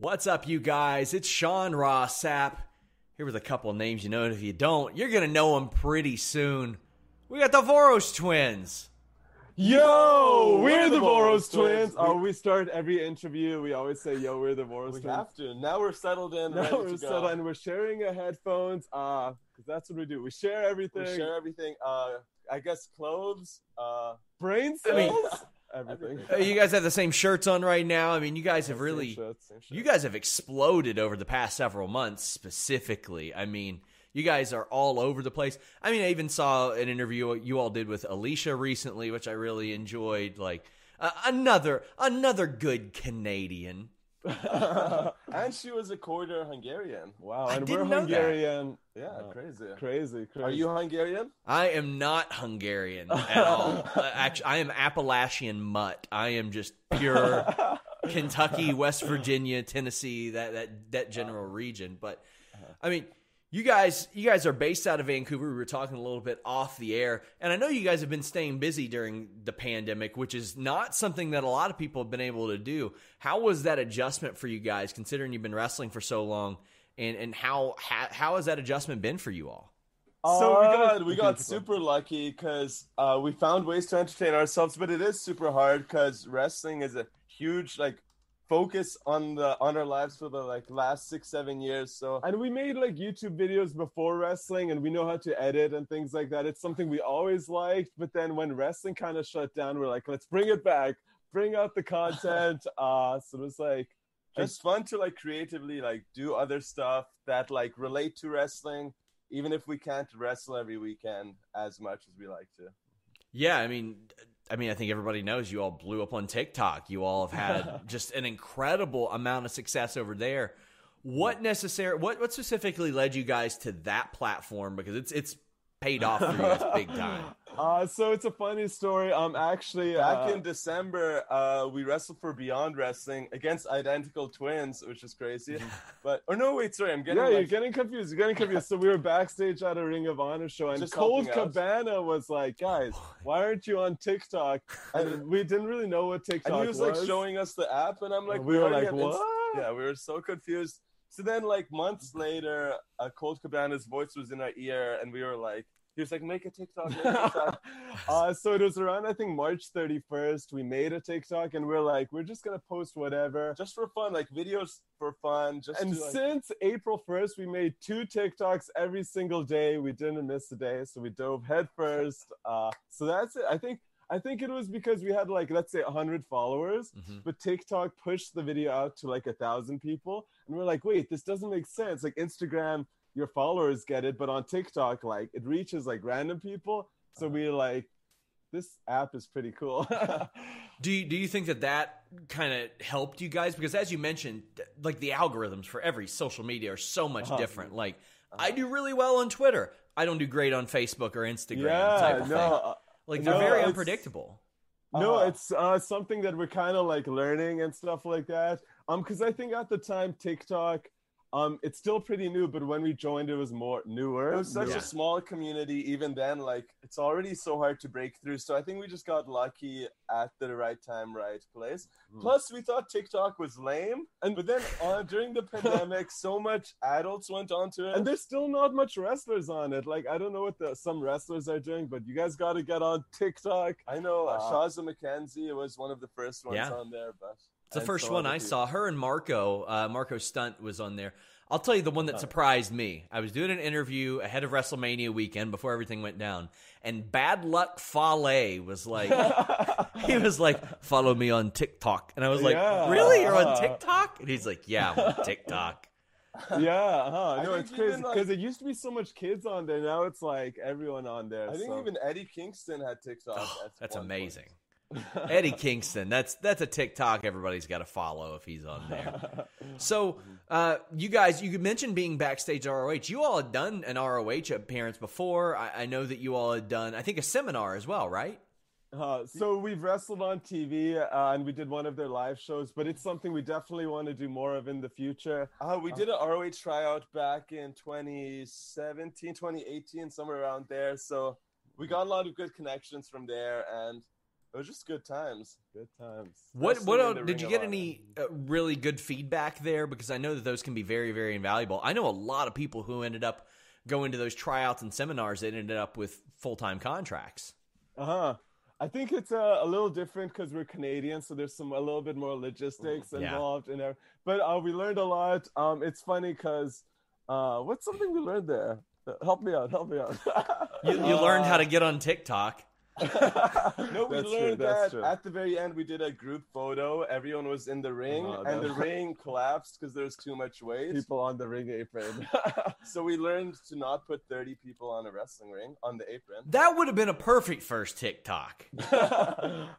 What's up, you guys? It's Sean Ross Sapp. Here with a couple of names you know, and if you don't, you're going to know them pretty soon. We got the Voros twins. Yo, we're, the Voros twins. Oh, we start every interview. We always say, "Yo, we're the Voros We twins." have to. Now we're settled in. Now ready we're to settled and we're sharing our headphones. Uh, 'cause that's what we do. We share everything. We share everything. Uh, I guess clothes. Uh, brain I mean- cells. everything. Uh, You guys have the same shirts on right now. I mean, you guys have Same really, shirts, same shirts. you guys have exploded over the past several months. Specifically, I mean, you guys are all over the place. I mean, I even saw an interview you all did with Alicia recently, which I really enjoyed. Like uh, another, another good Canadian. and she was a quarter Hungarian. Wow, I and didn't we're know that. Hungarian. Yeah, crazy. Crazy, crazy. Are you Hungarian? I am not Hungarian at all. Uh, Actually, I am Appalachian mutt. I am just pure Kentucky, West Virginia, Tennessee, that that that general region. But I mean, you guys, you guys are based out of Vancouver. We were talking a little bit off the air, and I know you guys have been staying busy during the pandemic, which is not something that a lot of people have been able to do. How was that adjustment for you guys, considering you've been wrestling for so long? And, and how, how how has that adjustment been for you all? So we Uh, got we got super lucky because uh, we found ways to entertain ourselves, but it is super hard because wrestling is a huge like focus on the on our lives for the like last six seven years. So And we made like YouTube videos before wrestling, and we know how to edit and things like that. It's something we always liked, but then when wrestling kind of shut down, we're like, let's bring it back, bring out the content. Uh, so it was like, it's fun to like creatively like do other stuff that like relate to wrestling, even if we can't wrestle every weekend as much as we like to. Yeah, I mean, I mean, I think everybody knows you all blew up on TikTok. You all have had just an incredible amount of success over there. What necessary? What what specifically led you guys to that platform? Because it's it's paid off for you guys big time. uh, so it's a funny story. Um, actually, Back uh, in December, uh, we wrestled for Beyond Wrestling against identical twins, which is crazy. But or no, wait, sorry, I'm getting yeah, you're getting confused. You're getting confused. So we were backstage at a Ring of Honor show, and Just Colt helping out. Cabana was like, "Guys, why aren't you on TikTok?" And we didn't really know what TikTok and he was like showing us the app, and I'm like, we were like, have Inst- "What?" Yeah, we were so confused. So then, like months later, uh, Colt Cabana's voice was in our ear, and we were like, he was like, make a TikTok. Make a TikTok. uh, so it was around I think March 31st. We made a TikTok and we're like, we're just gonna post whatever. just for fun, like videos for fun. Just And to, like, since April 1st, we made two TikToks every single day. We didn't miss a day, so we dove headfirst. Uh, so that's it. I think I think it was because we had like let's say 100 followers, Mhm. but TikTok pushed the video out to like a thousand people, and we're like, wait, this doesn't make sense. Like Instagram, your followers get it, but on TikTok, like it reaches like random people. So we're like, this app is pretty cool. Do you, do you think that that kind of helped you guys? Because as you mentioned, like the algorithms for every social media are so much Uh-huh. different. Like I do really well on Twitter. I don't do great on Facebook or Instagram. type yeah, of no. thing. Like they're no, very it's- unpredictable. No, Uh-huh. it's uh, something that we're kind of like learning and stuff like that. Um, because I think at the time TikTok, um, it's still pretty new, but when we joined, it was more newer. It was such Yeah. a small community. Even then, like it's already so hard to break through. So I think we just got lucky at the right time, right place. Mm. Plus, we thought TikTok was lame, and but then uh, during the pandemic, so much adults went onto it. and there's still not much wrestlers on it. Like I don't know what the some wrestlers are doing, but you guys got to get on TikTok. I know uh, Uh, Shazza McKenzie was one of the first ones Yeah. on there, but It's the and first one other I saw. Her and Marko, uh, Marko Stunt was on there. I'll tell you the one that surprised me. I was doing an interview ahead of WrestleMania weekend before everything went down, and Bad Luck Fale was like, he was like, "Follow me on TikTok," and I was like, Yeah. "Really? You're on TikTok?" And he's like, "Yeah, I'm on TikTok." yeah, huh? I No, it's crazy even, like- because it used to be so much kids on there. Now it's like everyone on there. I think so. even Eddie Kingston had TikTok. Oh, at that's amazing. point. Eddie Kingston. That's that's a TikTok everybody's got to follow if he's on there. So, uh, you guys, you mentioned being backstage at ROH. You all had done an ROH appearance before. I, I know that you all had done, I think, a seminar as well, right? Uh, so we've wrestled on TV uh, and we did one of their live shows, but it's something we definitely want to do more of in the future. Uh, we did an ROH tryout back in 2017, 2018, somewhere around there. So we got a lot of good connections from there, and it was just good times. Good times. What Wrestling what in el- the did you get any uh, really good feedback there? Because I know that those can be very very invaluable. I know a lot of people who ended up going to those tryouts and seminars that ended up with full time contracts. Uh huh. I think it's uh, a little different because we're Canadian, so there's some a little bit more logistics Yeah. involved in there. But uh, we learned a lot. Um, it's funny because uh, what's something we learned there? Uh, Help me out. Help me out. You, you learned how to get on TikTok. No, we That's true, learned that's that true. at the very end. We did a group photo. Everyone was in the ring, Oh, and the ring collapsed because there was too much weight. People on the ring apron. So we learned to not put 30 people on a wrestling ring on the apron. That would have been a perfect first TikTok.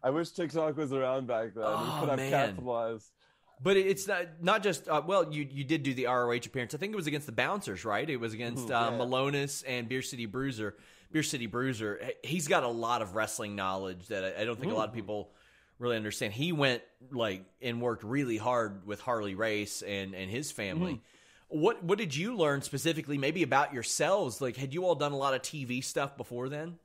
I wish TikTok was around back then. Oh, we could have man. capitalized. But it's not not just uh, well, you you did do the ROH appearance. I think it was against the Bouncers, right? It was against uh, Yeah. Milonas and Beer City Bruiser. Beer City Bruiser. He's got a lot of wrestling knowledge that I, I don't think a lot of people really understand. He went like and worked really hard with Harley Race and and his family. What what did you learn specifically, maybe about yourselves? Like, had you all done a lot of TV stuff before then?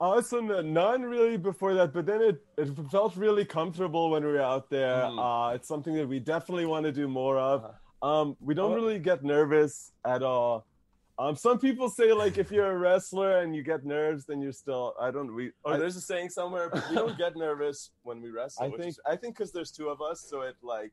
Also, n- none really before that, but then it, it felt really comfortable when we were out there. Mm. Uh, it's something that we definitely want to do more of. Uh-huh. Um, we don't really get nervous at all. Um, some people say like if you're a wrestler and you get nerves, then you're still. I don't. We. Or I- there's a saying somewhere, but we don't get nervous when we wrestle. I think- is, I think because there's two of us, so it like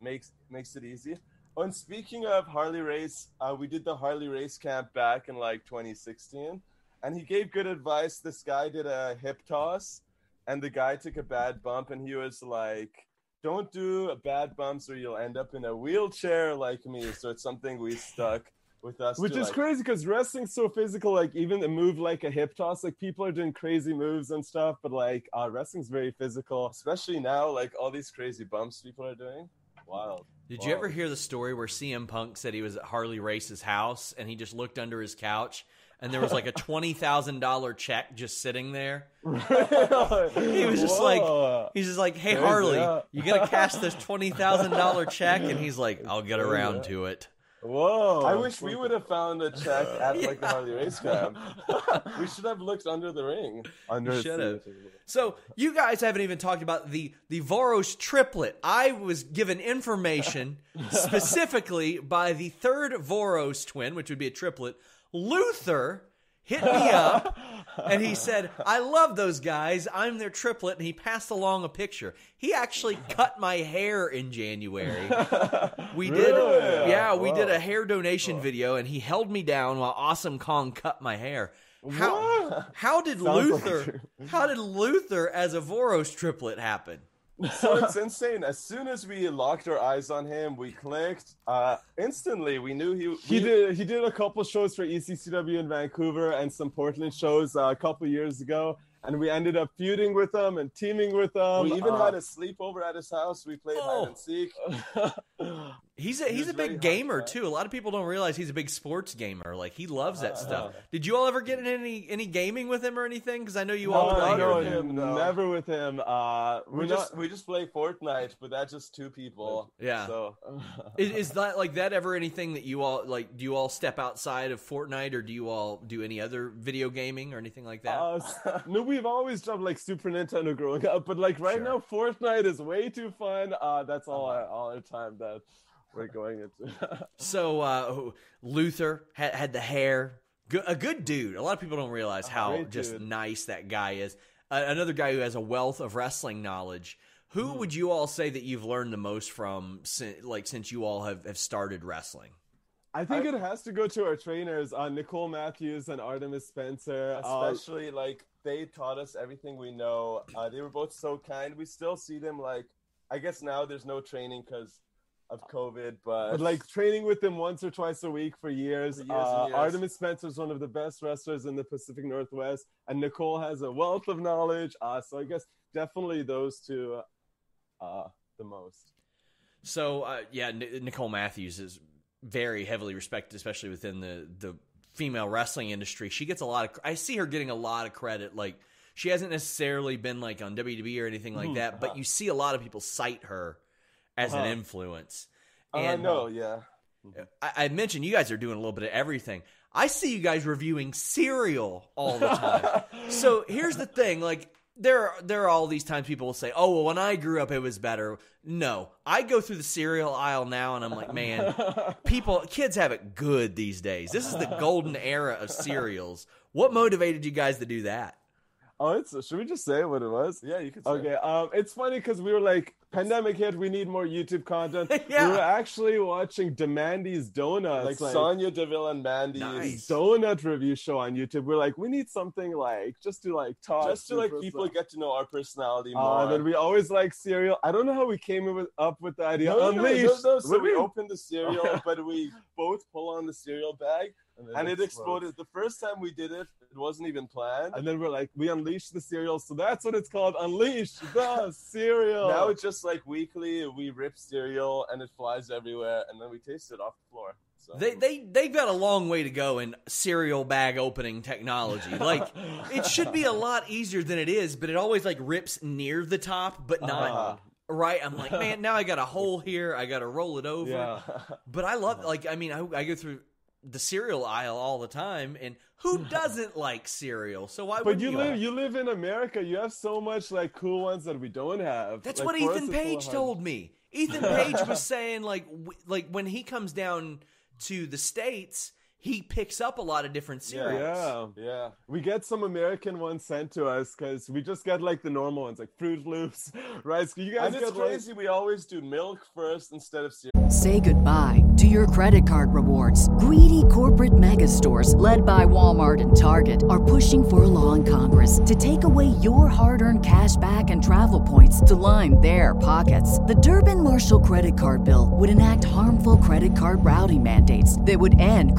makes makes it easy. Oh, and speaking of Harley Race, uh, we did the Harley Race camp back in like 2016, and he gave good advice. This guy did a hip toss, and the guy took a bad bump, and he was like, "Don't do bad bumps, or you'll end up in a wheelchair like me." So it's something we stuck with us. which to, is like, crazy because wrestling's so physical. Like even a move like a hip toss, like people are doing crazy moves and stuff, but like uh, wrestling's very physical. especially now, like all these crazy bumps people are doing. Wild. Did you ever hear the story where CM Punk said he was at Harley Race's house and he just looked under his couch and there was like a twenty thousand dollar check just sitting there? He was just like, he's just like, "Hey Crazy, Harley, yeah. you gotta cash this twenty thousand dollar check?" And he's like, "I'll get around to it." Whoa! I wish we would have found a check at like the Harley Race camp. we should have looked under the ring. under You should've. So you guys haven't even talked about the the Voros triplet. I was given information specifically by the third Voros twin, which would be a triplet. Luther hit me up and he said, "I love those guys. I'm their triplet." And he passed along a picture. He actually cut my hair in January. We did, yeah, we did a hair donation video, and he held me down while Awesome Kong cut my hair. How how did Sounds like Luther how did Luther as a Voros triplet happen? So it's insane. As soon as we locked our eyes on him, we clicked. Uh, instantly, we knew he. He did. He did a couple shows for ECCW in Vancouver and some Portland shows uh, a couple years ago, and we ended up feuding with them and teaming with them. We even Uh, had a sleepover at his house. We played Oh. hide and seek. He's a he's a big gamer too. A lot of people don't realize he's a big sports gamer. Like he loves that Uh-huh. stuff. Did you all ever get in any any gaming with him or anything? Because I know you all play. no, with him, no. never with him. Uh, We we're just not. we just play Fortnite, but that's just two people. Yeah. So Is, is that like that ever anything that you all like? Do you all step outside of Fortnite, or do you all do any other video gaming or anything like that? Uh, no, we've always dropped like Super Nintendo growing up, but like right Sure. now, Fortnite is way too fun. Uh, that's all our all our time that we're going into. so uh, Luther had, had the hair, Good, a good dude. A lot of people don't realize how just dude. nice that guy is. Uh, another guy who has a wealth of wrestling knowledge. Who Mm-hmm. would you all say that you've learned the most from, since, like since you all have, have started wrestling? I think it has to go to our trainers, uh, Nicole Matthews and Artemis Spencer. Uh, especially like they taught us everything we know. Uh, they were both so kind. We still see them like I guess now there's no training because of COVID, but, but like training with them once or twice a week for years. For years uh, and years. Artemis Spencer is one of the best wrestlers in the Pacific Northwest, and Nicole has a wealth of knowledge. Uh, so I guess definitely those two, uh, the most. So uh, yeah, N- Nicole Matthews is very heavily respected, especially within the the female wrestling industry. She gets a lot of. I see her getting a lot of credit. Like she hasn't necessarily been like on WWE or anything like that, but you see a lot of people cite her as an Uh-huh. influence. I And know, yeah. I, I mentioned you guys are doing a little bit of everything. I see you guys reviewing cereal all the time. so here's the thing, like there are, there are all these times people will say, "Oh, well, when I grew up, it was better." No, I go through the cereal aisle now, and I'm like, man, people, kids have it good these days. This is the golden era of cereals. What motivated you guys to do that? Oh, it's should we just say what it was? Yeah, you could say. Okay, um, it's funny because we were like, pandemic hit, we need more YouTube content. Yeah. We were actually watching Demandy's Donuts, Like Sonya Deville and Mandy's Nice. donut review show on YouTube. We're like, we need something like just to like talk, just to like people stuff. get to know our personality more. Uh, then we always like cereal. I don't know how we came with, up with the idea. no, no, no, no, no, So What we do you- open the cereal, but we both pull on the cereal bag, and it exploded. The first time we did it, it wasn't even planned. And then we're like, we unleashed the cereal, so that's what it's called. unleash the cereal. Now it's just like weekly, we rip cereal and it flies everywhere, and then we taste it off the floor. So They they they've got a long way to go in cereal bag opening technology. Like it should be a lot easier than it is, but it always like rips near the top, but not Uh-huh. right. I'm like, man, now I got a hole here. I got to roll it over. yeah. But I love like I mean I, I go through the cereal aisle all the time, and who doesn't like cereal? So why But would you you? live you live in America. You have so much like cool ones that we don't have. That's Like, what Ethan it's a little Page told me. Ethan Page was saying like w- like when he comes down to the states, he picks up a lot of different cereals. Yeah. yeah. We get some American ones sent to us because we just get like the normal ones, like Froot Loops, right? You guys And it's get like crazy. We always do milk first instead of cereal. Say goodbye to your credit card rewards. Greedy corporate mega stores, led by Walmart and Target, are pushing for a law in Congress to take away your hard earned cash back and travel points to line their pockets. The Durbin Marshall credit card bill would enact harmful credit card routing mandates that would end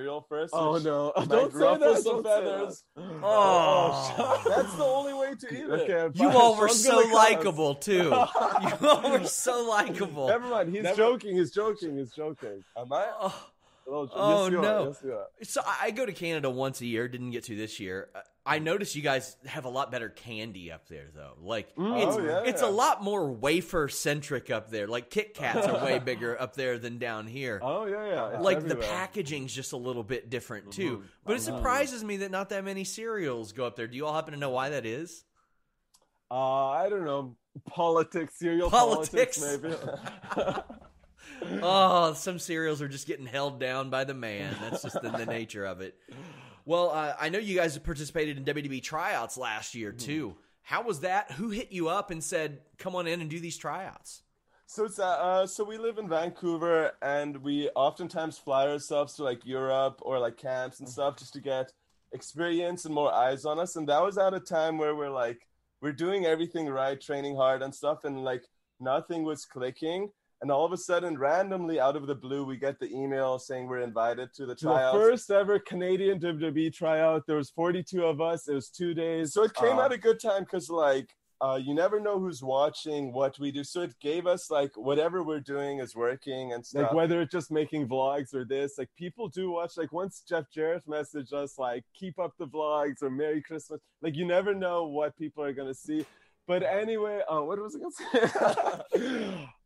Cereal first. Oh no! might Don't say ruffle that. some Don't say feathers. that. Oh. oh That's the only way to eat it. Okay, You all were so gonna cut us. likable too. You all were so likable. Never mind. He's Never- joking. He's joking. He's joking. Am I? Oh. Oh, Oh, yes, you are. no. Yes, you are. So I I go to Canada once a year. Didn't get to this year. Uh, I noticed you guys have a lot better candy up there, though. Like it's Oh, yeah. it's a lot more wafer centric up there. Like Kit Kats are way bigger up there than down here. Oh yeah, yeah. it's like the everywhere. Mm-hmm. packaging's just a little bit different too. But it surprises me that not that many cereals go up there. Do you all happen to know why that is? Uh, I don't know. Politics, cereal Politics. politics, maybe. oh, some cereals are just getting held down by the man. That's just the, the nature of it. Well, uh, I know you guys participated in WWE tryouts last year too. How was that? Who hit you up and said, "Come on in and do these tryouts"? So it's uh, uh, so we live in Vancouver, and we oftentimes fly ourselves to like Europe or like camps and stuff just to get experience and more eyes on us. And that was at a time where we're like we're doing everything right, training hard and stuff, and like nothing was clicking. And all of a sudden, randomly out of the blue, we get the email saying we're invited to the the first ever Canadian WWE tryout. There was 42 of us. It was two days. So it came Uh, at a good time because like uh, you never know who's watching what we do. So it gave us like whatever we're doing is working and stuff. like whether it's just making vlogs or this like people do watch like once jeff jarrett messaged us like keep up the vlogs or merry christmas like you never know what people are gonna see but anyway uh, what was i gonna say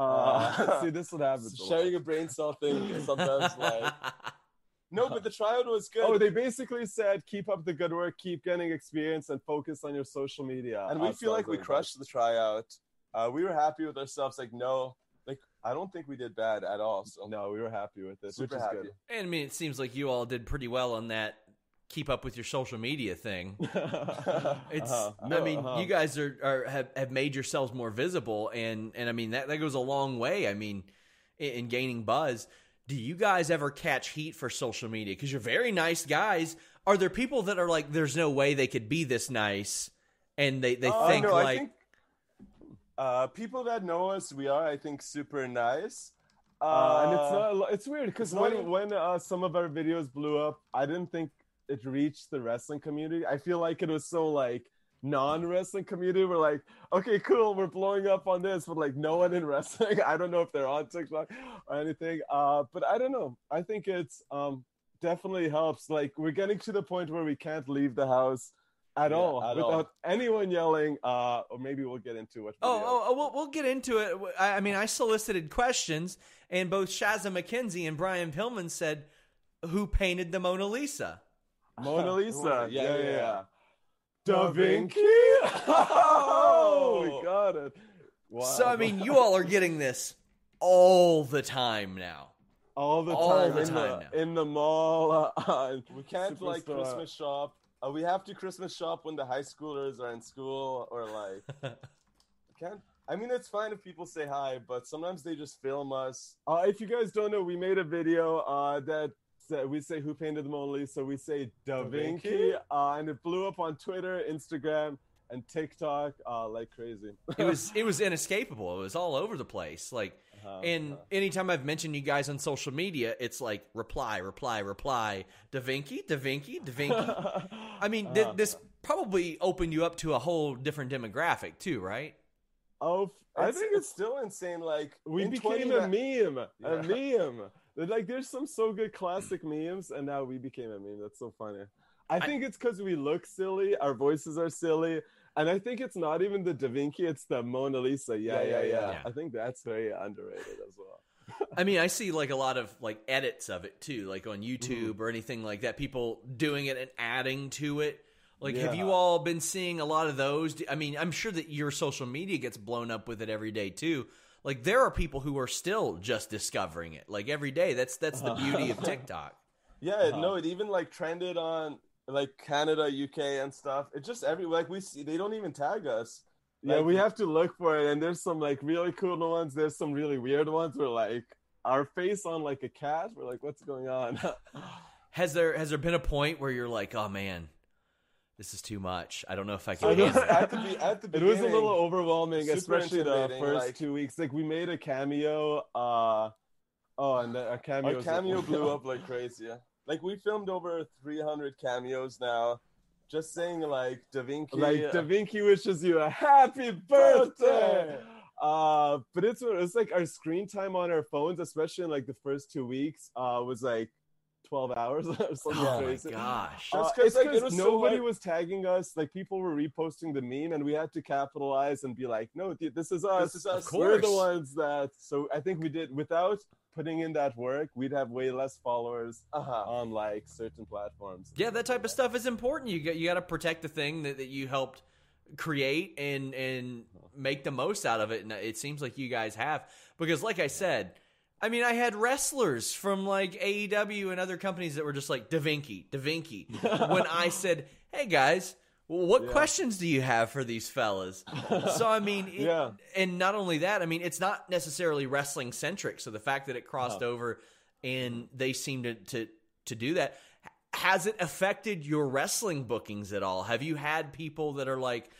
uh, see this would happen a sharing a brain cell thing sometimes like no, but the tryout was good. oh they basically said keep up the good work keep getting experience and focus on your social media and we outside feel like we going crushed the tryout. Uh, we were happy with ourselves. Like no, like I don't think we did bad at all. So no we were happy with it super which is happy. good And I mean, it seems like you all did pretty well on that. Keep up with your social media thing. It's, Uh-huh. I mean, Uh-huh. you guys are, are have, have made yourselves more visible, and and I mean that that goes a long way. I mean, in, in gaining buzz. Do you guys ever catch heat for social media? Because you're very nice guys. Are there people that are like, there's no way they could be this nice, and they they Oh, think no, like, think, uh, people that know us, we are, I think, super nice. Uh, and it's not. It's weird because when when uh, some of our videos blew up, I didn't think it reached the wrestling community. I feel like it was so like non-wrestling community. We're like, okay, cool, we're blowing up on this, but like no one in wrestling. I don't know if they're on TikTok or anything. Uh, but I don't know. I think it's um definitely helps. Like we're getting to the point where we can't leave the house. At Yeah, all, at without all. anyone yelling, uh, or maybe we'll get into what. Oh, oh, oh, we'll, we'll get into it. I, I mean, I solicited questions, and both Shazza McKenzie and Brian Pillman said, "Who painted the Mona Lisa?" Mona Lisa. Yeah, Yeah, yeah, yeah, yeah. yeah. Da Da Vinci. Vinci. Oh, we got it. Wow. So I mean, you all are getting this all the time now. all the all time, the in, time the, in the mall. Uh, We can't like Christmas shop. Uh, we have to Christmas shop when the high schoolers are in school, or like can't. I mean, it's fine if people say hi, but sometimes they just film us. Uh, if you guys don't know, we made a video uh, that said, we say who painted the Mona Lisa. We say Da Da Vinci, uh, and it blew up on Twitter, Instagram, and TikTok uh, like crazy. It was it was inescapable. It was all over the place. Like, Uh-huh, and anytime I've mentioned you guys on social media, it's like reply, reply, reply. Da Vinci, Da Vinci, Da Vinci. I mean, th- this probably opened you up to a whole different demographic too, right? oh, I It's, think it's still insane. Like we became 20 a meme. A Yeah. meme. Like there's some so good classic memes, and now we became a meme. That's so funny. I think it's because we look silly, our voices are silly, and I think it's not even the Da Vinci, it's the Mona Lisa. Yeah, Yeah, yeah, yeah, yeah. yeah. I think that's very underrated as well. I mean, I see like a lot of like edits of it too, like on mm-hmm. YouTube or anything like that. People doing it and adding to it. Like, have you all been seeing a lot of those? I mean, I'm sure that your social media gets blown up with it every day too. Like, there are people who are still just discovering it. Like every day. That's that's the beauty of uh-huh. TikTok. Yeah, uh-huh. no, it even like trended on like Canada, UK, and stuff. It just every like we see they don't even tag us. Yeah, we have to look for it, and there's some like really cool ones. There's some really weird ones where like our face on like a cat. We're like, what's going on? Has there has there been a point where you're like, oh man, this is too much. I don't know if I I can know. it. at the at the it was a little overwhelming, especially the first like- two weeks. Like we made a cameo. uh Oh, and the, our cameo. Our cameo blew up like crazy. Yeah. Like we filmed over 300 cameos now, just saying like Da Vinci. like Da Vinci wishes you a happy birthday. Uh, but it's it's like our screen time on our phones, especially in like the first two weeks, uh, was like twelve hours or something Oh my crazy. gosh. Uh, Just 'cause, it's like, it 'cause was nobody hard- was tagging us. Like people were reposting the meme, and we had to capitalize and be like, "No, th- this is us. This is us. We're the ones that." So I think we did without putting in that work, we'd have way less followers Uh-huh. on like certain platforms. Yeah, that type of stuff is important. You got you got to protect the thing that, that you helped create and and make the most out of it. And it seems like you guys have because, like I said. I mean, I had wrestlers from like AEW and other companies that were just like Davinci, Davinci. when I said, "Hey guys, what Yeah. questions do you have for these fellas?" So I mean, it, Yeah. and not only that, I mean, it's not necessarily wrestling centric. So the fact that it crossed uh-huh. over and they seem to to to do that has it affected your wrestling bookings at all? Have you had people that are like,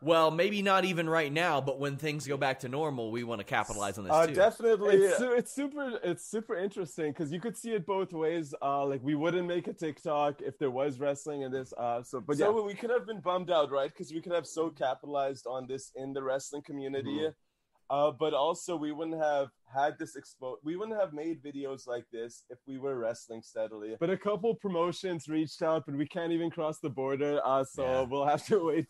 well, maybe not even right now, but when things go back to normal, we want to capitalize on this Uh, too. definitely. It's, su- it's super it's super interesting because you could see it both ways. Uh, like we wouldn't make a TikTok if there was wrestling in this. Uh, so but so yeah, we could have been bummed out, right? Because we could have so capitalized on this in the wrestling community. Mm-hmm. Uh, but also, we wouldn't have had this expo. We wouldn't have made videos like this if we were wrestling steadily. but a couple promotions reached out, but we can't even cross the border. Uh, so Yeah. we'll have to wait.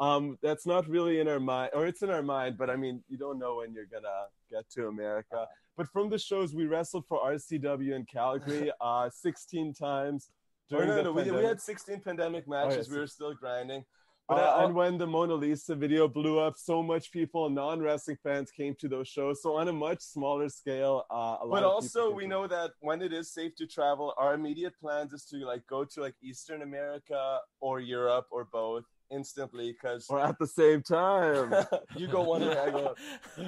Um, that's not really in our mind, or it's in our mind, but I mean, you don't know when you're gonna get to America. But from the shows, we wrestled for RCW in Calgary, uh, 16 times. No, during no, the no. We, we had 16 pandemic matches. yeah, we were still grinding. But uh, and when the Mona Lisa video blew up, so much people, non-wrestling fans, came to those shows. So on a much smaller scale, uh, a lot. but also we know that when it is safe to travel our immediate plans is to like go to like eastern america or europe or both instantly because or at the same time. you go one way i go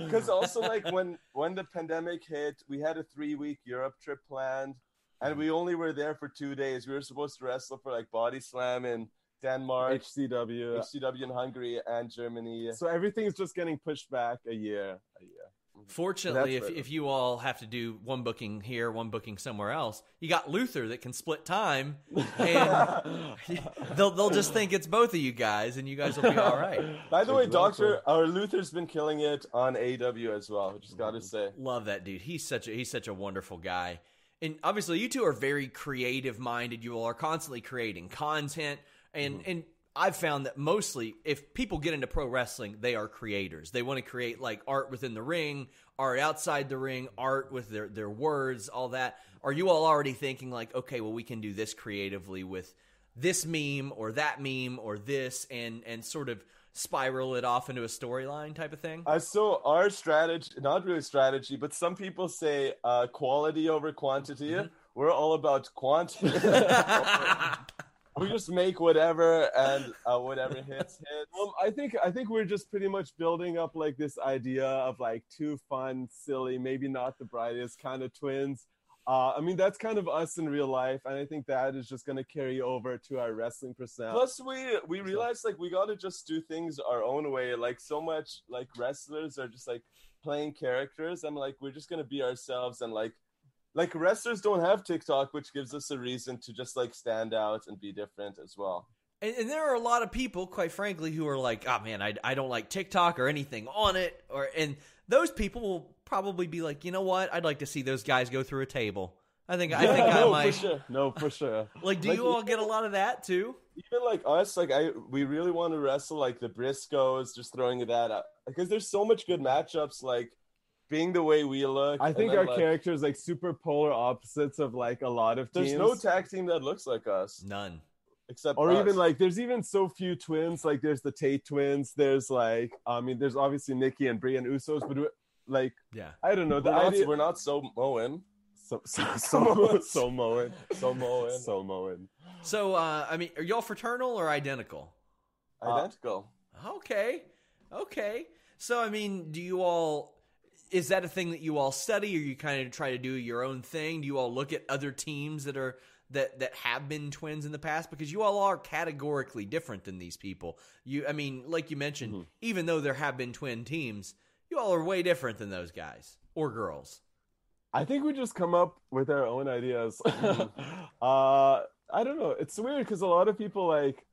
because also like when when the pandemic hit we had a three week europe trip planned and we only were there for two days we were supposed to wrestle for like body slam in denmark HCW. hcw in hungary and germany So everything's just getting pushed back a year. A year. Fortunately, if, if you all have to do one booking here, one booking somewhere else, you got Luther that can split time, and they'll they'll just think it's both of you guys, and you guys will be all right. by the way doctor our luther's been killing it on aw as well just gotta mm-hmm. say Love that dude. He's such a he's such a wonderful guy. And obviously you two are very creative minded. You all are constantly creating content and and I've found that mostly if people get into pro wrestling, they are creators. They want to create like art within the ring, art outside the ring, art with their their words, all that. Are you all already thinking like, okay, well we can do this creatively with this meme or that meme or this and and sort of spiral it off into a storyline type of thing? Uh, so our strategy, not really strategy, but some people say uh, quality over quantity. Mm-hmm. We're all about quantity. we just make whatever and uh, whatever hits hits. Um, I think I think we're just pretty much building up like this idea of like two fun, silly, maybe not the brightest kind of twins. Uh, I mean, that's kind of us in real life, and I think that is just going to carry over to our wrestling persona. Plus, we we realized like we got to just do things our own way. Like so much like wrestlers are just like playing characters, and like we're just gonna be ourselves. And like like wrestlers don't have TikTok, which gives us a reason to just like stand out and be different as well. And, and there are a lot of people, quite frankly, who are like, "Oh man, I, I don't like TikTok or anything on it," or and those people will probably be like, "You know what? I'd like to see those guys go through a table." I think I think I no, might. for sure. no, for sure. Like, do Like, you all get a lot of that too? even like us, like I, we really want to wrestle like the Briscoes, just throwing that out because there's so much good matchups. Like being the way we look, I think our like, characters like super polar opposites of like a lot of teams. There's no tag team that looks like us None. except or us. even like there's even so few twins. Like there's the Tate twins. There's like I mean there's obviously Nikki and Brian Usos, but like Yeah. I don't know the we're not, we're not so mowing, So so so so mowing, so mowing, so mowing. So, uh, I mean, are y'all fraternal or identical? identical. Okay. Okay. So, I mean, do you all is that a thing that you all study or you kind of try to do your own thing? Do you all look at other teams that are that that have been twins in the past because you all are categorically different than these people. You I mean, like you mentioned, even though there have been twin teams, you all are way different than those guys or girls. I think we just come up with our own ideas. uh, I don't know. It's weird because a lot of people like,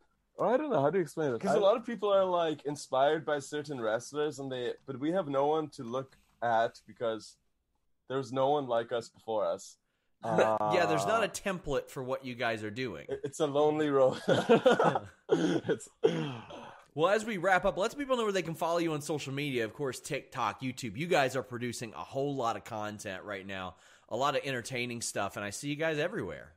I don't know how to explain it. Because a lot of people are like inspired by certain wrestlers, and they, but we have no one to look at because there's no one like us before us. yeah, there's not a uh, template for what you guys are doing. It's a lonely road. it's Well, as we wrap up, let people know where they can follow you on social media. Of course, TikTok, YouTube. You guys are producing a whole lot of content right now, a lot of entertaining stuff, and I see you guys everywhere.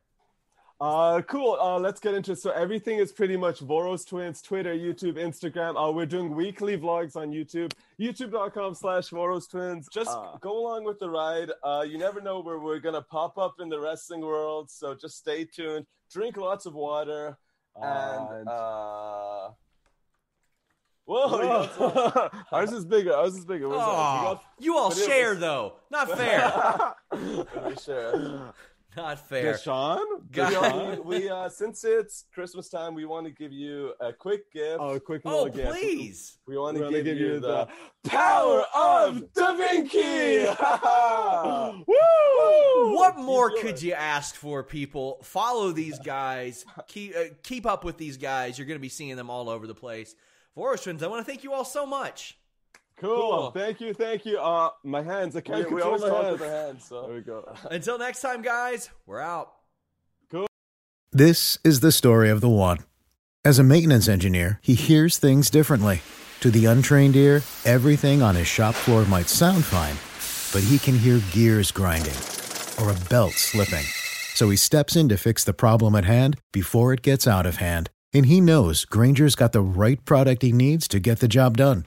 Uh, cool. Uh, let's get into it. So everything is pretty much Voros Twins, Twitter, YouTube, Instagram. Uh, we're doing weekly vlogs on YouTube, youtube.com slash Voros Twins. Just Uh, go along with the ride. Uh, you never know where we're gonna pop up in the wrestling world, so just stay tuned. Drink lots of water, and and- uh, whoa, you got some- Whoa. ours is bigger. Ours is bigger. Where's Aw, ours? you all but share was- though. Not fair. Let me share. Not We fair. got Deshaun? Deshaun? we uh, since it's Christmas time, we want to give you a quick gift. Oh, a quick Oh, little gift. please. we want to gonna give, you the power of Da Vinci. Woo! What more going. could you ask for, people? Follow these guys. Keep uh, keep up with these guys. You're going to be seeing them all over the place. Voros Twins, I want to thank you all so much. Cool. Cool. Thank you. Thank you. Uh, my hands. I We, can't we control always my talk hands. with our hands. So. There we go. Until next time, guys, we're out. Cool. This is the story of the one. As a maintenance engineer, he hears things differently. To the untrained ear, everything on his shop floor might sound fine, but he can hear gears grinding or a belt slipping. So he steps in to fix the problem at hand before it gets out of hand. And he knows Grainger's got the right product he needs to get the job done,